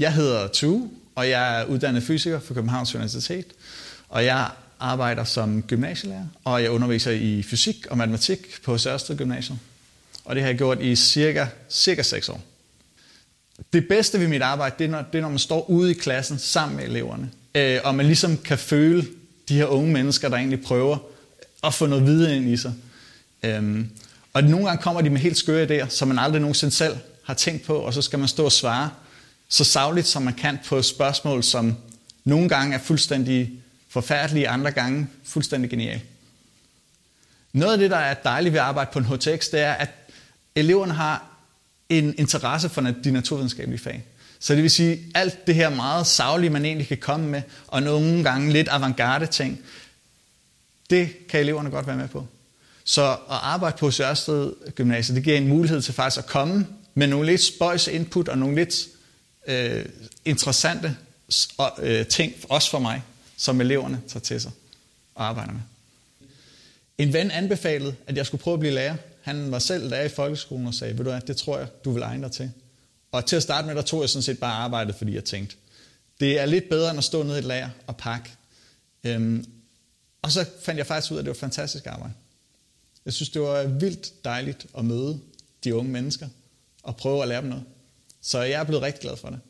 Jeg hedder Tu, og jeg er uddannet fysiker fra Københavns Universitet, og jeg arbejder som gymnasielærer, og jeg underviser i fysik og matematik på Sørsted Gymnasium. Og det har jeg gjort i cirka, cirka 6 år. Det bedste ved mit arbejde, det er, når, det er, når man står ude i klassen sammen med eleverne, øh, og man ligesom kan føle de her unge mennesker, der egentlig prøver at få noget videre ind i sig. Øhm, og nogle gange kommer de med helt skøre idéer, som man aldrig nogensinde selv har tænkt på, og så skal man stå og svare så savligt som man kan på spørgsmål, som nogle gange er fuldstændig forfærdelige, andre gange fuldstændig geniale. Noget af det, der er dejligt ved at arbejde på en HTX, det er, at eleverne har en interesse for de naturvidenskabelige fag. Så det vil sige, alt det her meget savlige, man egentlig kan komme med, og nogle gange lidt avantgarde ting, det kan eleverne godt være med på. Så at arbejde på Sørsted Gymnasiet, det giver en mulighed til faktisk at komme med nogle lidt spøjs input og nogle lidt øh, interessante øh, ting, også for mig, som eleverne tager til sig og arbejder med. En ven anbefalede, at jeg skulle prøve at blive lærer. Han var selv lærer i folkeskolen og sagde, ved du hvad, det tror jeg, du vil egne dig til. Og til at starte med, der tog jeg sådan set bare arbejdet, fordi jeg tænkte, det er lidt bedre end at stå nede i et lager og pakke. Øhm, og så fandt jeg faktisk ud af, at det var fantastisk arbejde. Jeg synes, det var vildt dejligt at møde de unge mennesker og prøve at lære dem noget. Så jeg er blevet rigtig glad for det.